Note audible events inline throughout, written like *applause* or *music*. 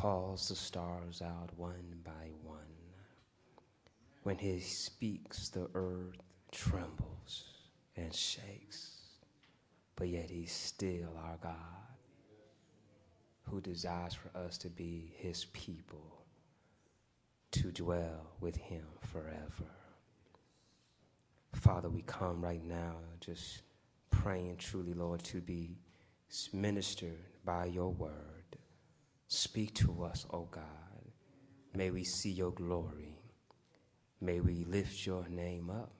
calls the stars out one by one. When he speaks, the earth trembles and shakes. But yet he's still our God who desires for us to be his people, to dwell with him forever. Father, we come right now just praying truly, Lord, to be ministered by your word. Speak to us, O God. May we see your glory. May we lift your name up.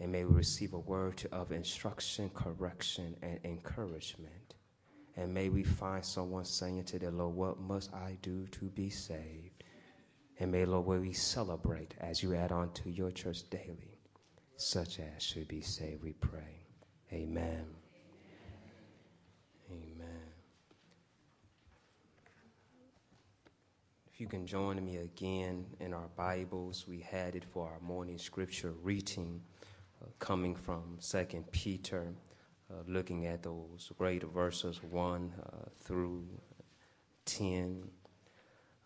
And may we receive a word of instruction, correction, and encouragement. And may we find someone saying to the Lord, What must I do to be saved? And may, Lord, we celebrate as you add on to your church daily, such as should be saved, we pray. Amen. If you can join me again in our Bibles, we had it for our morning scripture reading uh, coming from Second Peter, uh, looking at those great verses 1 uh, through 10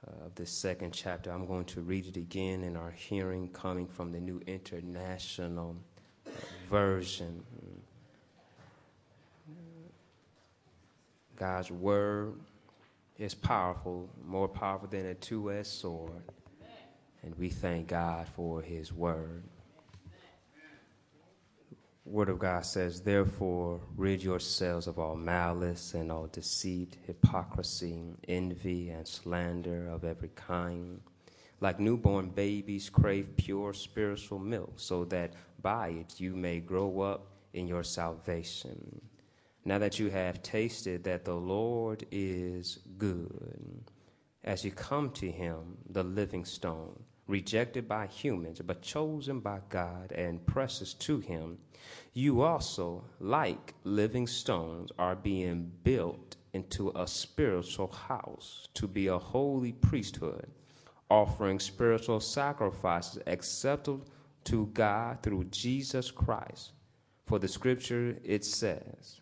uh, of the second chapter. I'm going to read it again in our hearing coming from the New International uh, Version. God's Word is powerful, more powerful than a two edged sword. And we thank God for His Word. Word of God says, Therefore, rid yourselves of all malice and all deceit, hypocrisy, envy, and slander of every kind. Like newborn babies, crave pure spiritual milk, so that by it you may grow up in your salvation now that you have tasted that the Lord is good, as you come to him, the living stone, rejected by humans, but chosen by God and precious to him, you also, like living stones, are being built into a spiritual house to be a holy priesthood, offering spiritual sacrifices acceptable to God through Jesus Christ. For the scripture it says,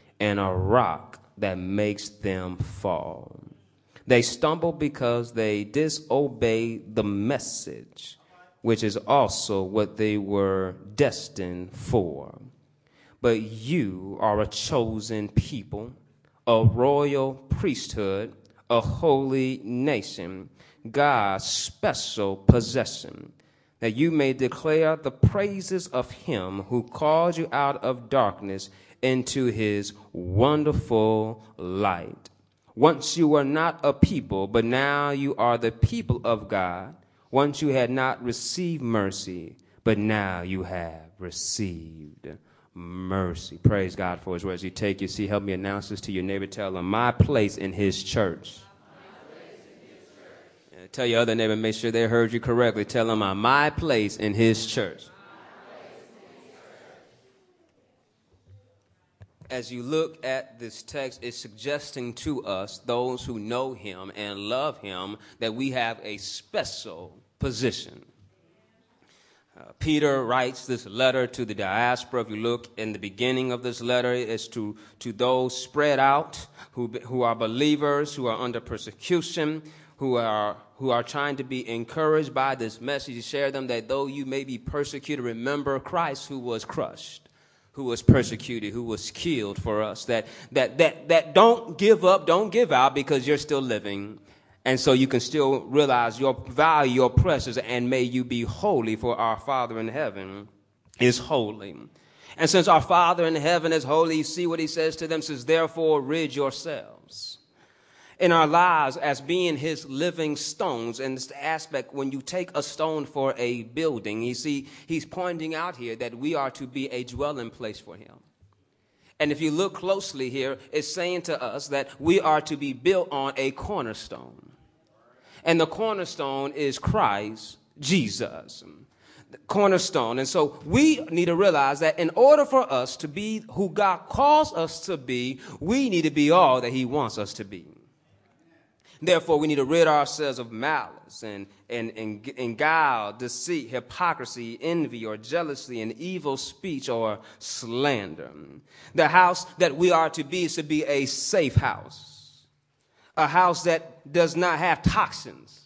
and a rock that makes them fall. They stumble because they disobey the message, which is also what they were destined for. But you are a chosen people, a royal priesthood, a holy nation, God's special possession, that you may declare the praises of him who called you out of darkness into his wonderful light. Once you were not a people, but now you are the people of God. Once you had not received mercy, but now you have received mercy. Praise God for his words. You take your seat. Help me announce this to your neighbor. Tell them my place in his church. Tell your other neighbor, make sure they heard you correctly. Tell them my place in his church. As you look at this text, it's suggesting to us, those who know him and love him, that we have a special position. Uh, Peter writes this letter to the diaspora. If you look in the beginning of this letter, it's to, to those spread out who, who are believers, who are under persecution, who are, who are trying to be encouraged by this message. Share them that though you may be persecuted, remember Christ who was crushed who was persecuted, who was killed for us, that, that, that, that don't give up, don't give out because you're still living. And so you can still realize your value, your precious, and may you be holy for our Father in heaven is holy. And since our Father in heaven is holy, see what he says to them, says, therefore rid yourselves in our lives as being his living stones. And this aspect, when you take a stone for a building, you see, he's pointing out here that we are to be a dwelling place for him. And if you look closely here, it's saying to us that we are to be built on a cornerstone. And the cornerstone is Christ Jesus. Cornerstone. And so we need to realize that in order for us to be who God calls us to be, we need to be all that He wants us to be. Therefore, we need to rid ourselves of malice and, and, and, and guile, deceit, hypocrisy, envy, or jealousy, and evil speech or slander. The house that we are to be to be a safe house, a house that does not have toxins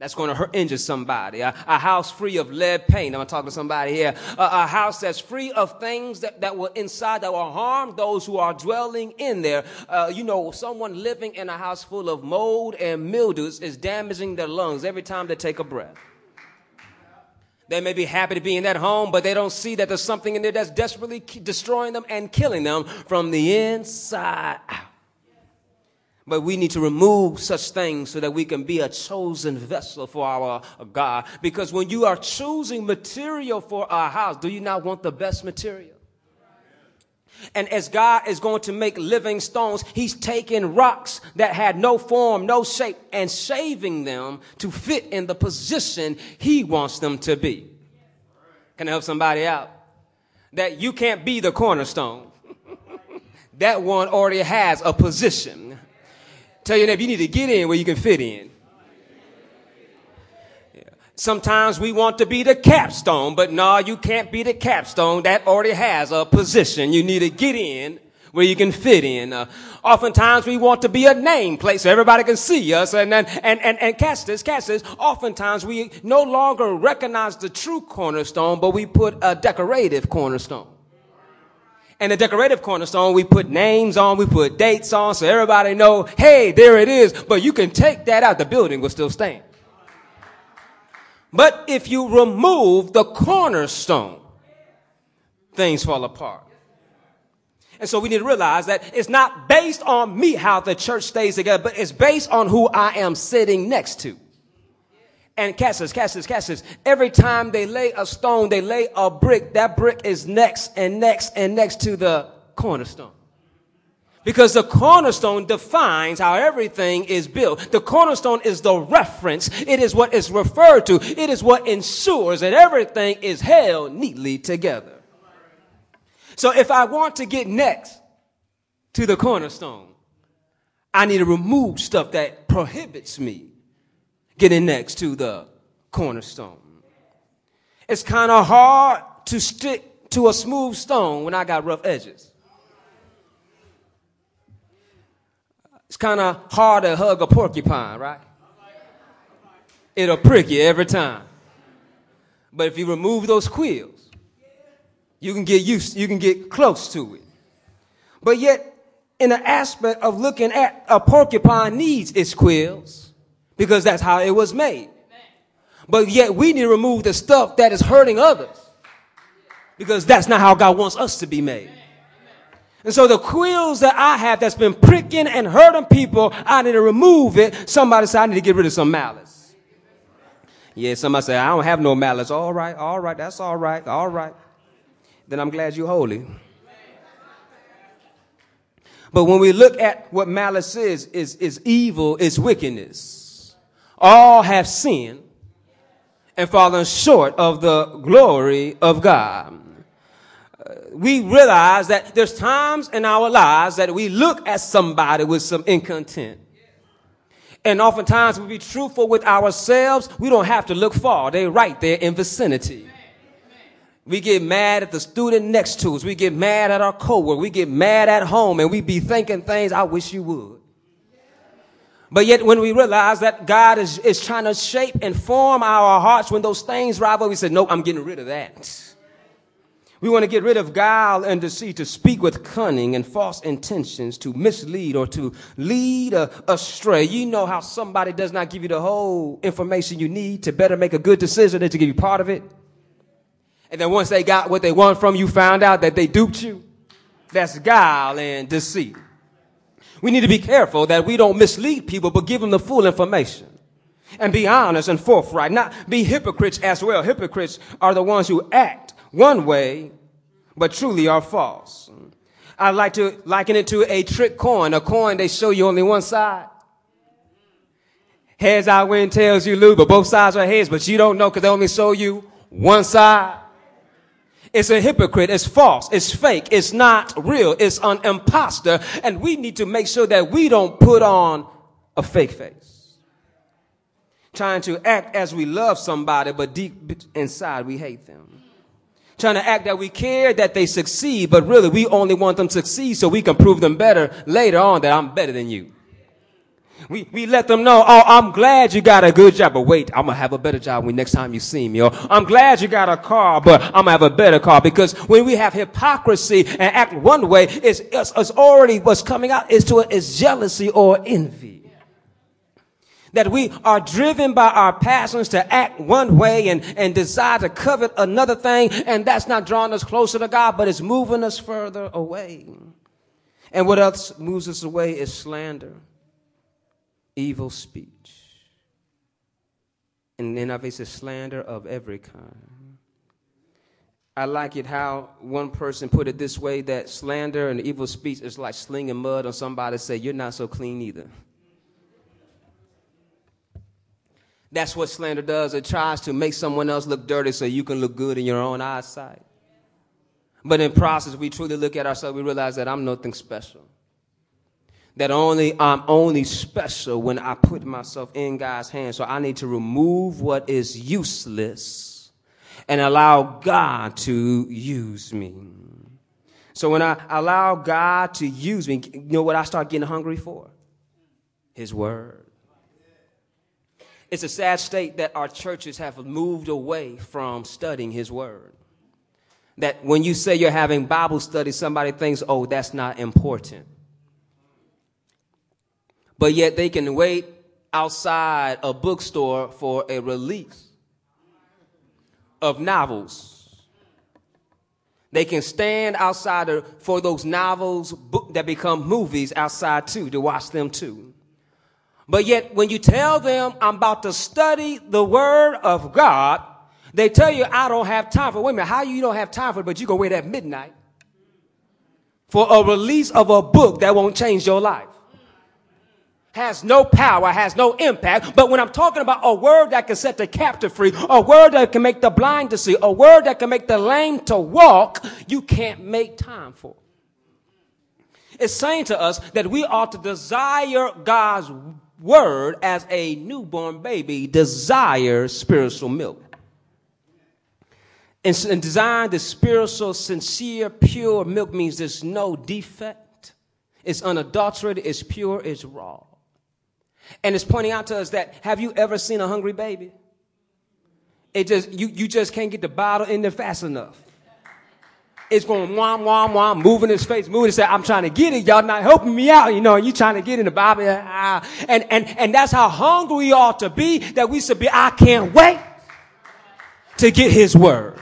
that's going to hurt, injure somebody. A, a, house free of lead paint. I'm going to talk to somebody here. A, a, house that's free of things that, that will inside that will harm those who are dwelling in there. Uh, you know, someone living in a house full of mold and mildews is damaging their lungs every time they take a breath. They may be happy to be in that home, but they don't see that there's something in there that's desperately destroying them and killing them from the inside out. But we need to remove such things so that we can be a chosen vessel for our God. Because when you are choosing material for our house, do you not want the best material? And as God is going to make living stones, He's taking rocks that had no form, no shape, and shaving them to fit in the position He wants them to be. Can I help somebody out? That you can't be the cornerstone. *laughs* that one already has a position. Tell your neighbor, you need to get in where you can fit in. Sometimes we want to be the capstone, but no, you can't be the capstone. That already has a position. You need to get in where you can fit in. Uh, oftentimes we want to be a nameplate so everybody can see us and, and, and, and, and catch this, catch this. Oftentimes we no longer recognize the true cornerstone, but we put a decorative cornerstone. And the decorative cornerstone, we put names on, we put dates on, so everybody know, hey, there it is. But you can take that out, the building will still stand. But if you remove the cornerstone, things fall apart. And so we need to realize that it's not based on me how the church stays together, but it's based on who I am sitting next to and casters, casters, casters. Every time they lay a stone, they lay a brick. That brick is next and next and next to the cornerstone. Because the cornerstone defines how everything is built. The cornerstone is the reference. It is what is referred to. It is what ensures that everything is held neatly together. So if I want to get next to the cornerstone, I need to remove stuff that prohibits me getting next to the cornerstone. It's kind of hard to stick to a smooth stone when I got rough edges. It's kind of hard to hug a porcupine, right? It'll prick you every time. But if you remove those quills, you can get used, you can get close to it. But yet, in the aspect of looking at a porcupine needs its quills because that's how it was made. But yet we need to remove the stuff that is hurting others because that's not how God wants us to be made. And so the quills that I have that's been pricking and hurting people, I need to remove it. Somebody said I need to get rid of some malice. Yeah, somebody said I don't have no malice. All right, all right, that's all right, all right. Then I'm glad you're holy. But when we look at what malice is, is, is evil, is wickedness all have sinned and fallen short of the glory of God. Uh, we realize that there's times in our lives that we look at somebody with some incontent. And oftentimes we be truthful with ourselves. We don't have to look far. They're right there in vicinity. We get mad at the student next to us. We get mad at our coworker. We get mad at home and we be thinking things I wish you would. But yet, when we realize that God is, is trying to shape and form our hearts, when those things up, we say, Nope, I'm getting rid of that. We want to get rid of guile and deceit, to speak with cunning and false intentions, to mislead or to lead astray. You know how somebody does not give you the whole information you need to better make a good decision than to give you part of it. And then once they got what they want from you, found out that they duped you. That's guile and deceit. We need to be careful that we don't mislead people, but give them the full information. And be honest and forthright, not be hypocrites as well. Hypocrites are the ones who act one way, but truly are false. I like to liken it to a trick coin, a coin they show you only one side. Heads I win, tails you lose, but both sides are heads, but you don't know because they only show you one side. It's a hypocrite. It's false. It's fake. It's not real. It's an imposter. And we need to make sure that we don't put on a fake face. Trying to act as we love somebody, but deep inside we hate them. Trying to act that we care that they succeed, but really we only want them to succeed so we can prove them better later on that I'm better than you. We, we let them know, oh, I'm glad you got a good job, but wait, I'm gonna have a better job when next time you see me. Or I'm glad you got a car, but I'm gonna have a better car. Because when we have hypocrisy and act one way, it's, it's, it's already what's coming out is to is jealousy or envy. That we are driven by our passions to act one way and, and desire to covet another thing, and that's not drawing us closer to God, but it's moving us further away. And what else moves us away is slander evil speech. And then obviously slander of every kind. I like it how one person put it this way that slander and evil speech is like slinging mud on somebody say, You're not so clean either. That's what slander does. It tries to make someone else look dirty so you can look good in your own eyesight. But in process, we truly look at ourselves, we realize that I'm nothing special that only I'm only special when I put myself in God's hands. So I need to remove what is useless and allow God to use me. So when I allow God to use me, you know what I start getting hungry for? His word. It's a sad state that our churches have moved away from studying his word. That when you say you're having Bible study, somebody thinks, oh, that's not important but yet they can wait outside a bookstore for a release of novels. They can stand outside for those novels that become movies outside too, to watch them too. But yet, when you tell them, I'm about to study the Word of God, they tell you, I don't have time for. Wait a minute, how you don't have time for it, but you go wait at midnight for a release of a book that won't change your life? Has no power, has no impact. But when I'm talking about a word that can set the captive free, a word that can make the blind to see, a word that can make the lame to walk, you can't make time for. It's saying to us that we ought to desire God's word as a newborn baby desires spiritual milk. And, and design the spiritual, sincere, pure milk means there's no defect. It's unadulterated, it's pure, it's raw. And it's pointing out to us that have you ever seen a hungry baby? It just you you just can't get the bottle in there fast enough. It's going wham wham wham, moving his face, moving face. I'm trying to get it. Y'all not helping me out. You know, you trying to get in the Bible. Ah. And and and that's how hungry we ought to be. That we should be. I can't wait to get His word.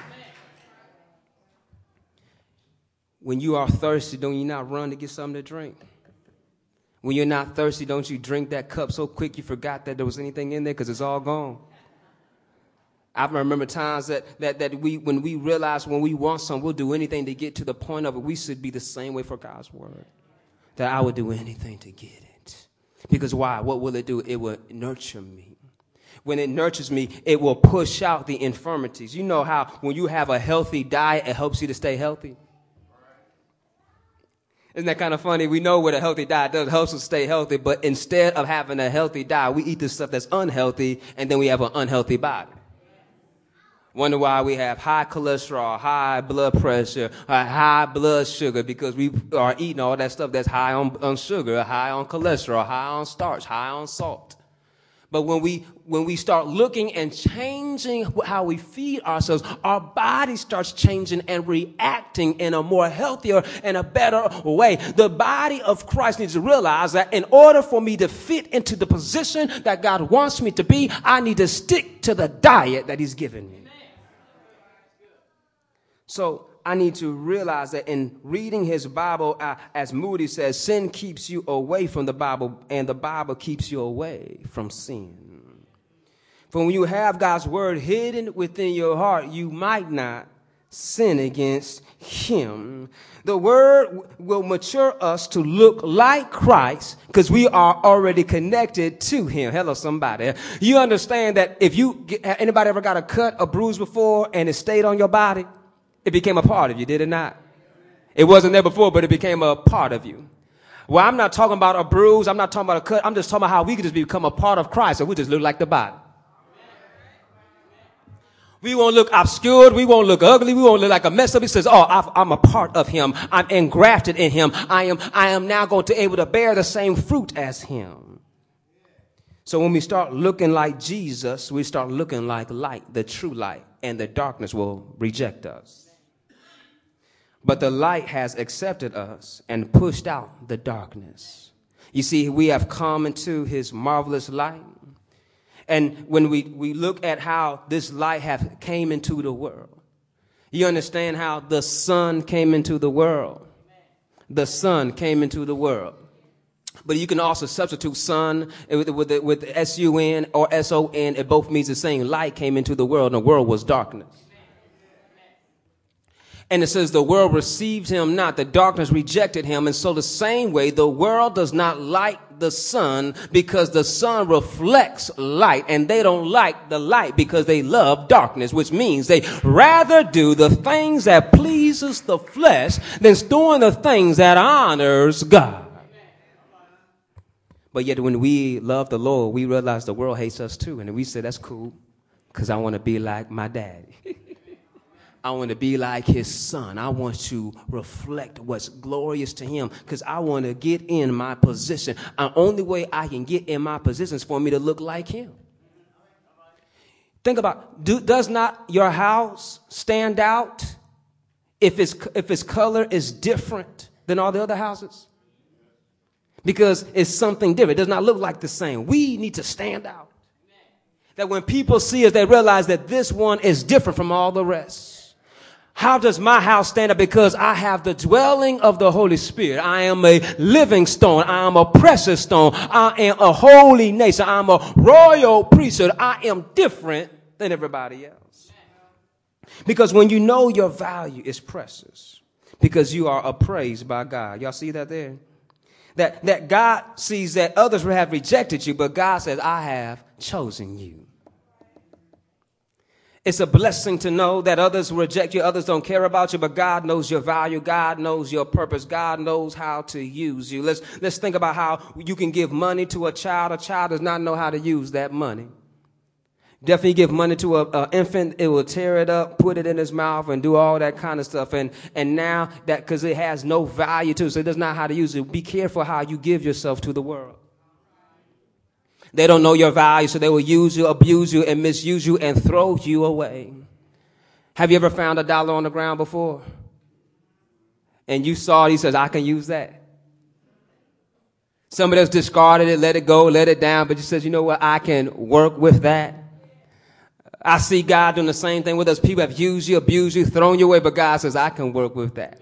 When you are thirsty, don't you not run to get something to drink? When you're not thirsty, don't you drink that cup so quick you forgot that there was anything in there because it's all gone? I remember times that, that, that we, when we realize when we want something, we'll do anything to get to the point of it. We should be the same way for God's word. That I would do anything to get it. Because why? What will it do? It will nurture me. When it nurtures me, it will push out the infirmities. You know how when you have a healthy diet, it helps you to stay healthy? Isn't that kind of funny? We know what a healthy diet does. It helps us stay healthy, but instead of having a healthy diet, we eat the stuff that's unhealthy, and then we have an unhealthy body. Wonder why we have high cholesterol, high blood pressure, uh, high blood sugar, because we are eating all that stuff that's high on, on sugar, high on cholesterol, high on starch, high on salt. But when we, when we start looking and changing how we feed ourselves, our body starts changing and reacting in a more healthier and a better way. The body of Christ needs to realize that in order for me to fit into the position that God wants me to be, I need to stick to the diet that He's given me. So I need to realize that in reading his Bible, uh, as Moody says, sin keeps you away from the Bible, and the Bible keeps you away from sin. For when you have God's word hidden within your heart, you might not sin against him. The word will mature us to look like Christ because we are already connected to him. Hello, somebody. You understand that if you, anybody ever got a cut, a bruise before and it stayed on your body? It became a part of you, did it not? It wasn't there before, but it became a part of you. Well, I'm not talking about a bruise. I'm not talking about a cut. I'm just talking about how we could just become a part of Christ and we just look like the body. We won't look obscured. We won't look ugly. We won't look like a mess up. He says, Oh, I'm a part of him. I'm engrafted in him. I am, I am now going to able to bear the same fruit as him. So when we start looking like Jesus, we start looking like light, the true light, and the darkness will reject us. But the light has accepted us and pushed out the darkness. You see, we have come into his marvelous light. And when we, we look at how this light have came into the world, you understand how the sun came into the world. The sun came into the world. But you can also substitute sun with, with, with S-U-N or S-O-N. It both means the same. Light came into the world and the world was darkness. And it says the world received him not. The darkness rejected him. And so the same way, the world does not like the sun because the sun reflects light and they don't like the light because they love darkness, which means they rather do the things that pleases the flesh than doing the things that honors God. But yet when we love the Lord, we realize the world hates us too. And we say, that's cool because I want to be like my daddy. *laughs* I want to be like his son. I want to reflect what's glorious to him because I want to get in my position. The only way I can get in my position is for me to look like him. Think about do, does not your house stand out if its if its color is different than all the other houses? Because it's something different. It does not look like the same. We need to stand out. That when people see us, they realize that this one is different from all the rest. How does my house stand up? Because I have the dwelling of the Holy Spirit. I am a living stone. I am a precious stone. I am a holy nation. I'm a royal priesthood. I am different than everybody else. Because when you know your value is precious, because you are appraised by God. Y'all see that there? That, that God sees that others have rejected you, but God says, I have chosen you. It's a blessing to know that others reject you, others don't care about you, but God knows your value. God knows your purpose. God knows how to use you. Let's, let's think about how you can give money to a child. A child does not know how to use that money. Definitely give money to an infant, it will tear it up, put it in his mouth, and do all that kind of stuff. And, and now that, because it has no value to it, so it does not know how to use it. Be careful how you give yourself to the world. They don't know your value, so they will use you, abuse you, and misuse you and throw you away. Have you ever found a dollar on the ground before? And you saw it, he says, I can use that. Somebody else discarded it, let it go, let it down, but he says, you know what, I can work with that. I see God doing the same thing with us. People have used you, abused you, thrown you away, but God says, I can work with that.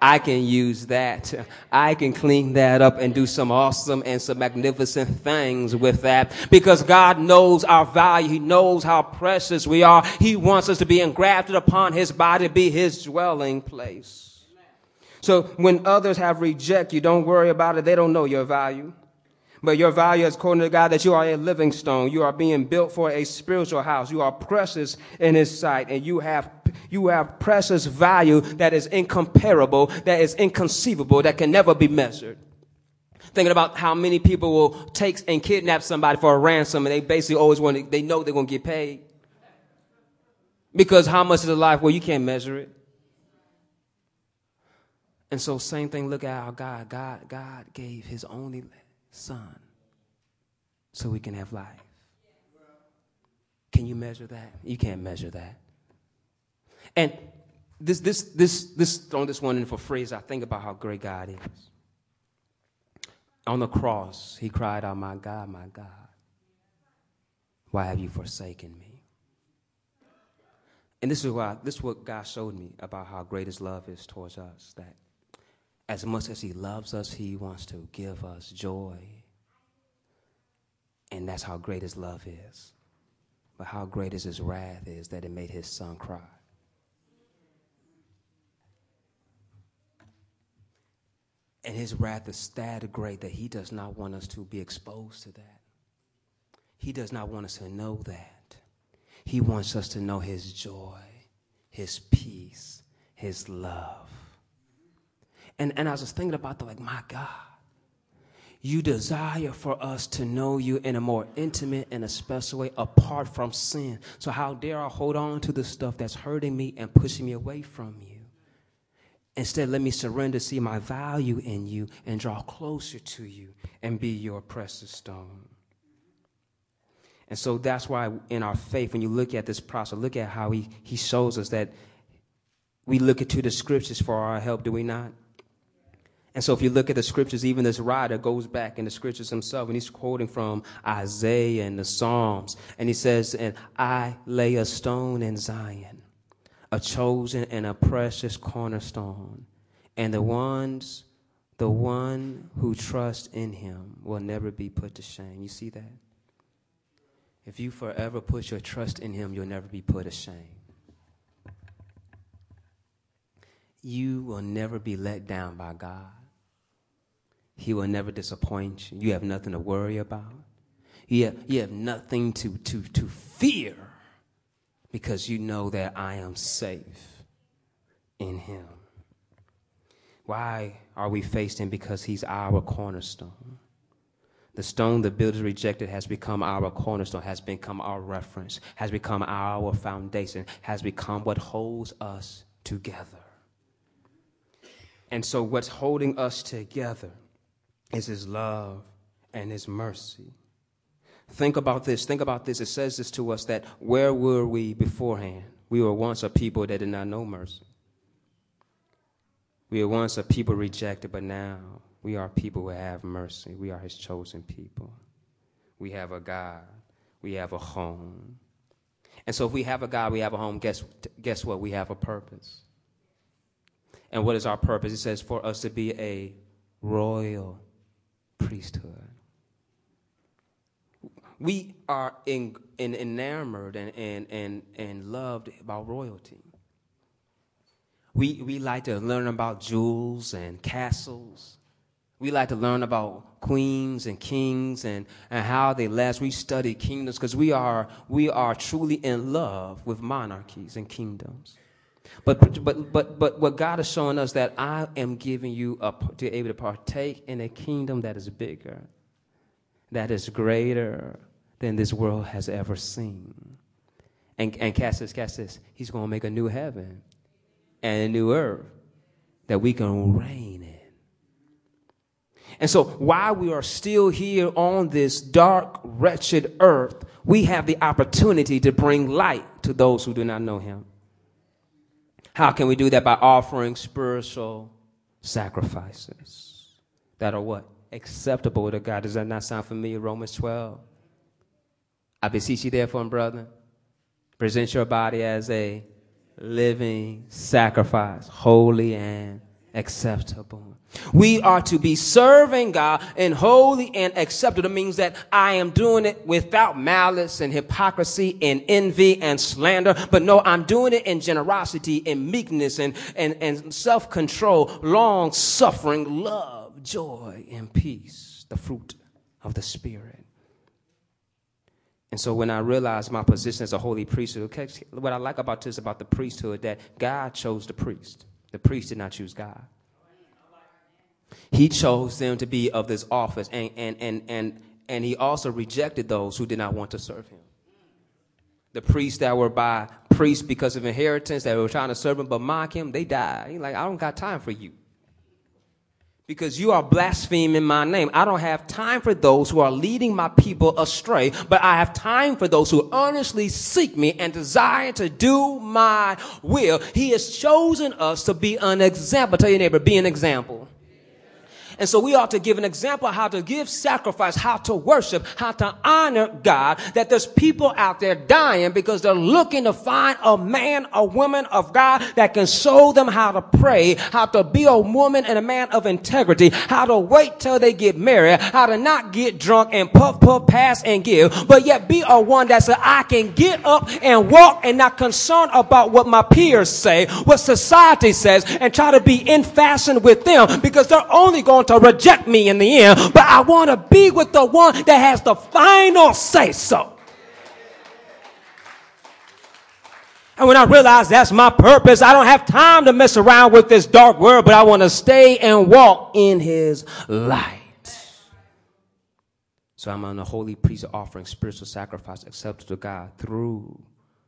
I can use that. I can clean that up and do some awesome and some magnificent things with that because God knows our value. He knows how precious we are. He wants us to be engrafted upon His body, be His dwelling place. So when others have reject you, don't worry about it. They don't know your value. But your value is according to God that you are a living stone. You are being built for a spiritual house. You are precious in His sight and you have you have precious value that is incomparable, that is inconceivable, that can never be measured. Thinking about how many people will take and kidnap somebody for a ransom and they basically always want to, they know they're going to get paid. Because how much is a life? Well, you can't measure it. And so same thing, look at our God, God, God gave his only son so we can have life. Can you measure that? You can't measure that. And this, this, this, this, throwing this one in for phrase, I think about how great God is. On the cross, he cried out, My God, my God, why have you forsaken me? And this is, why, this is what God showed me about how great his love is towards us. That as much as He loves us, He wants to give us joy. And that's how great His love is. But how great is His wrath is that it made His Son cry. And His wrath is that great that He does not want us to be exposed to that. He does not want us to know that. He wants us to know His joy, His peace, His love. And, and I was thinking about that, like, my God, you desire for us to know you in a more intimate and a special way apart from sin. So, how dare I hold on to the stuff that's hurting me and pushing me away from you? Instead, let me surrender, see my value in you, and draw closer to you and be your precious stone. And so that's why in our faith, when you look at this process, look at how he, he shows us that we look into the scriptures for our help, do we not? And so if you look at the scriptures, even this writer goes back in the scriptures himself, and he's quoting from Isaiah and the Psalms. And he says, And I lay a stone in Zion a chosen and a precious cornerstone. And the ones, the one who trusts in him will never be put to shame. You see that? If you forever put your trust in him, you'll never be put to shame. You will never be let down by God. He will never disappoint you. You have nothing to worry about. You have, you have nothing to, to, to fear because you know that I am safe in him. Why are we faced him? Because he's our cornerstone. The stone the builders rejected has become our cornerstone, has become our reference, has become our foundation, has become what holds us together. And so, what's holding us together is his love and his mercy. Think about this. Think about this. It says this to us that where were we beforehand? We were once a people that did not know mercy. We were once a people rejected, but now we are people who have mercy. We are his chosen people. We have a God. We have a home. And so if we have a God, we have a home, guess, guess what? We have a purpose. And what is our purpose? It says for us to be a royal priesthood we are in, in, enamored and, and, and, and loved by royalty. We, we like to learn about jewels and castles. We like to learn about queens and kings and, and how they last. We study kingdoms because we are, we are truly in love with monarchies and kingdoms. But, but, but, but what God is showing us that I am giving you a, to be able to partake in a kingdom that is bigger, that is greater than this world has ever seen. And, and catch this, catch this. He's going to make a new heaven and a new earth that we can reign in. And so while we are still here on this dark, wretched earth, we have the opportunity to bring light to those who do not know him. How can we do that? By offering spiritual sacrifices that are what? Acceptable to God. Does that not sound familiar? Romans 12. I beseech you, therefore, brother, present your body as a living sacrifice, holy and acceptable. We are to be serving God in holy and acceptable. It means that I am doing it without malice and hypocrisy and envy and slander. But no, I'm doing it in generosity and meekness and, and, and self-control, long suffering, love, joy, and peace, the fruit of the Spirit. And so when I realized my position as a holy priesthood, what I like about this about the priesthood that God chose the priest. The priest did not choose God. He chose them to be of this office, and and and and and he also rejected those who did not want to serve him. The priests that were by priests because of inheritance that were trying to serve him but mock him, they died. He's like, I don't got time for you because you are blaspheming my name. I don't have time for those who are leading my people astray, but I have time for those who earnestly seek me and desire to do my will. He has chosen us to be an example. Tell your neighbor, be an example. And so we ought to give an example how to give sacrifice, how to worship, how to honor God, that there's people out there dying because they're looking to find a man, a woman of God that can show them how to pray, how to be a woman and a man of integrity, how to wait till they get married, how to not get drunk and puff, puff, pass and give, but yet be a one that says, I can get up and walk and not concerned about what my peers say, what society says, and try to be in fashion with them because they're only going to reject me in the end. But I want to be with the one that has the final say so. And when I realize that's my purpose, I don't have time to mess around with this dark world, but I want to stay and walk in his light. So I'm on a holy priest offering spiritual sacrifice accepted to God through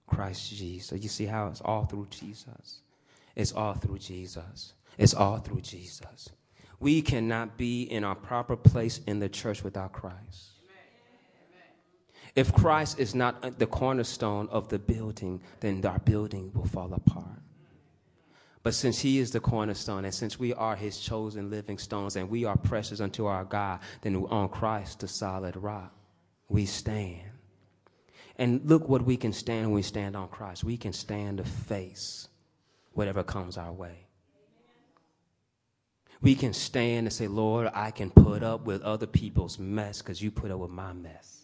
Christ Jesus. You see how it's all through Jesus. It's all through Jesus. It's all through Jesus. We cannot be in our proper place in the church without Christ. If Christ is not the cornerstone of the building, then our building will fall apart. But since he is the cornerstone, and since we are his chosen living stones, and we are precious unto our God, then on Christ, the solid rock, we stand. And look what we can stand when we stand on Christ. We can stand to face whatever comes our way. We can stand and say, Lord, I can put up with other people's mess because you put up with my mess.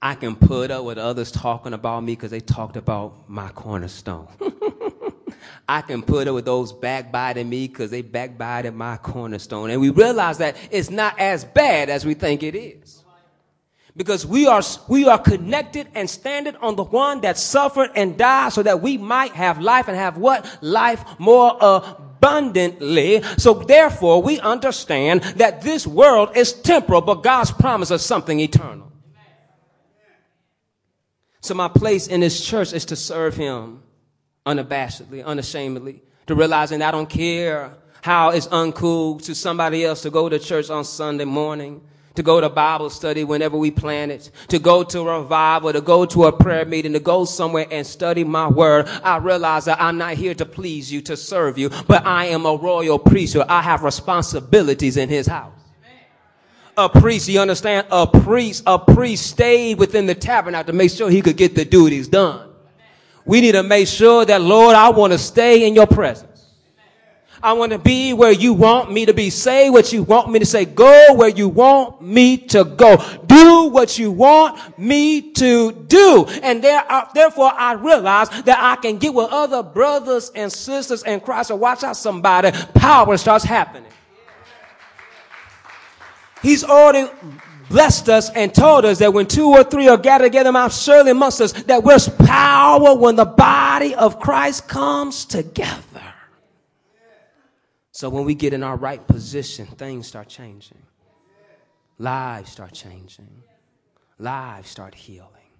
I can put up with others talking about me because they talked about my cornerstone. *laughs* I can put up with those backbiting me because they backbited my cornerstone. And we realize that it's not as bad as we think it is. Because we are, we are connected and standing on the one that suffered and died so that we might have life and have what? Life more abundantly. So therefore we understand that this world is temporal, but God's promise is something eternal. So my place in this church is to serve him unabashedly, unashamedly, to realizing I don't care how it's uncool to somebody else to go to church on Sunday morning, to go to Bible study whenever we plan it, to go to revival, to go to a prayer meeting, to go somewhere and study my word. I realize that I'm not here to please you, to serve you, but I am a royal priesthood. I have responsibilities in his house a priest, you understand? A priest, a priest stayed within the tabernacle to make sure he could get the duties done. We need to make sure that, Lord, I want to stay in your presence. I want to be where you want me to be. Say what you want me to say. Go where you want me to go. Do what you want me to do. And there are, therefore I realize that I can get with other brothers and sisters in Christ and watch out somebody. Power starts happening. He's already blessed us and told us that when two or three are gathered together, I'm surely amongst us, that there's power when the body of Christ comes together. So when we get in our right position, things start changing. Lives start changing. Lives start healing.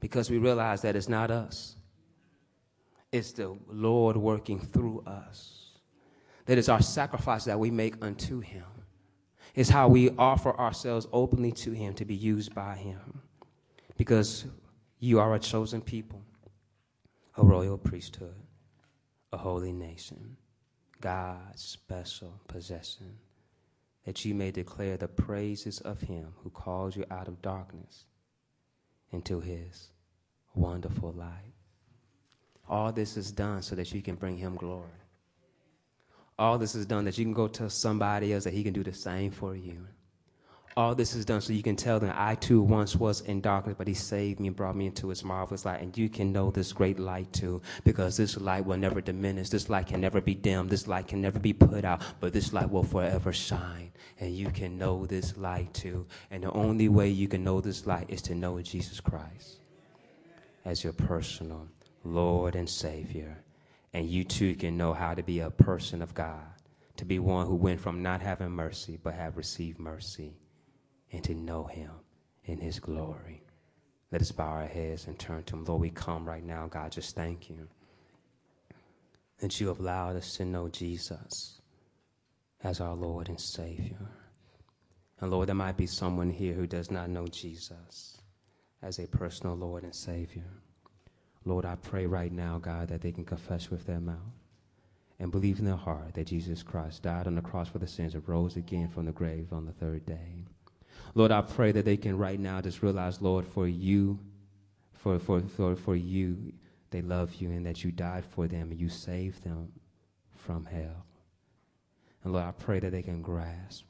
Because we realize that it's not us. It's the Lord working through us. That is our sacrifice that we make unto Him It's how we offer ourselves openly to Him to be used by Him. Because you are a chosen people, a royal priesthood, a holy nation, God's special possession, that you may declare the praises of Him who calls you out of darkness into His wonderful light. All this is done so that you can bring Him glory all this is done that you can go tell somebody else that he can do the same for you. All this is done so you can tell them, I too once was in darkness, but he saved me and brought me into his marvelous light. And you can know this great light too, because this light will never diminish. This light can never be dimmed. This light can never be put out, but this light will forever shine. And you can know this light too. And the only way you can know this light is to know Jesus Christ as your personal Lord and Savior and you too can know how to be a person of God, to be one who went from not having mercy but have received mercy, and to know Him in His glory. Let us bow our heads and turn to Him. Lord, we come right now, God, just thank you that you have allowed us to know Jesus as our Lord and Savior. And Lord, there might be someone here who does not know Jesus as a personal Lord and Savior. Lord, I pray right now, God, that they can confess with their mouth and believe in their heart that Jesus Christ died on the cross for the sins and rose again from the grave on the third day. Lord, I pray that they can right now just realize, Lord, for you, for, for, for, for you, they love you and that you died for them and you saved them from hell. And Lord, I pray that they can grasp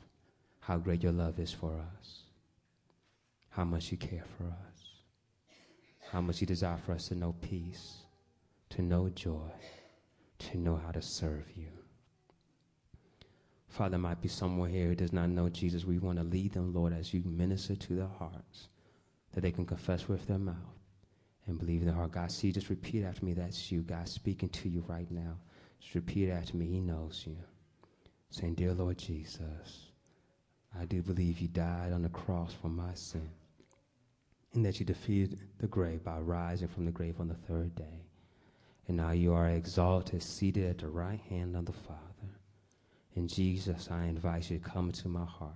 how great your love is for us, how much you care for us, how much you desire for us to know peace, to know joy, to know how to serve you. Father, might be someone here who does not know Jesus. We want to lead them, Lord, as you minister to their hearts, that they can confess with their mouth and believe in their heart. God, see, just repeat after me. That's you. God speaking to you right now. Just repeat after me. He knows you. Saying, Dear Lord Jesus, I do believe you died on the cross for my sin and that you defeated the grave by rising from the grave on the third day. And now you are exalted, seated at the right hand of the Father. In Jesus, I invite you to come into my heart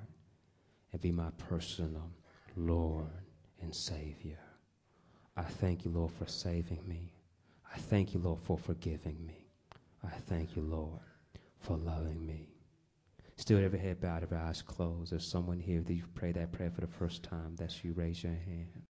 and be my personal Lord and Savior. I thank you, Lord, for saving me. I thank you, Lord, for forgiving me. I thank you, Lord, for loving me. Still, every head bowed, every eyes closed. There's someone here that you pray that prayer for the first time. That's you. Raise your hand.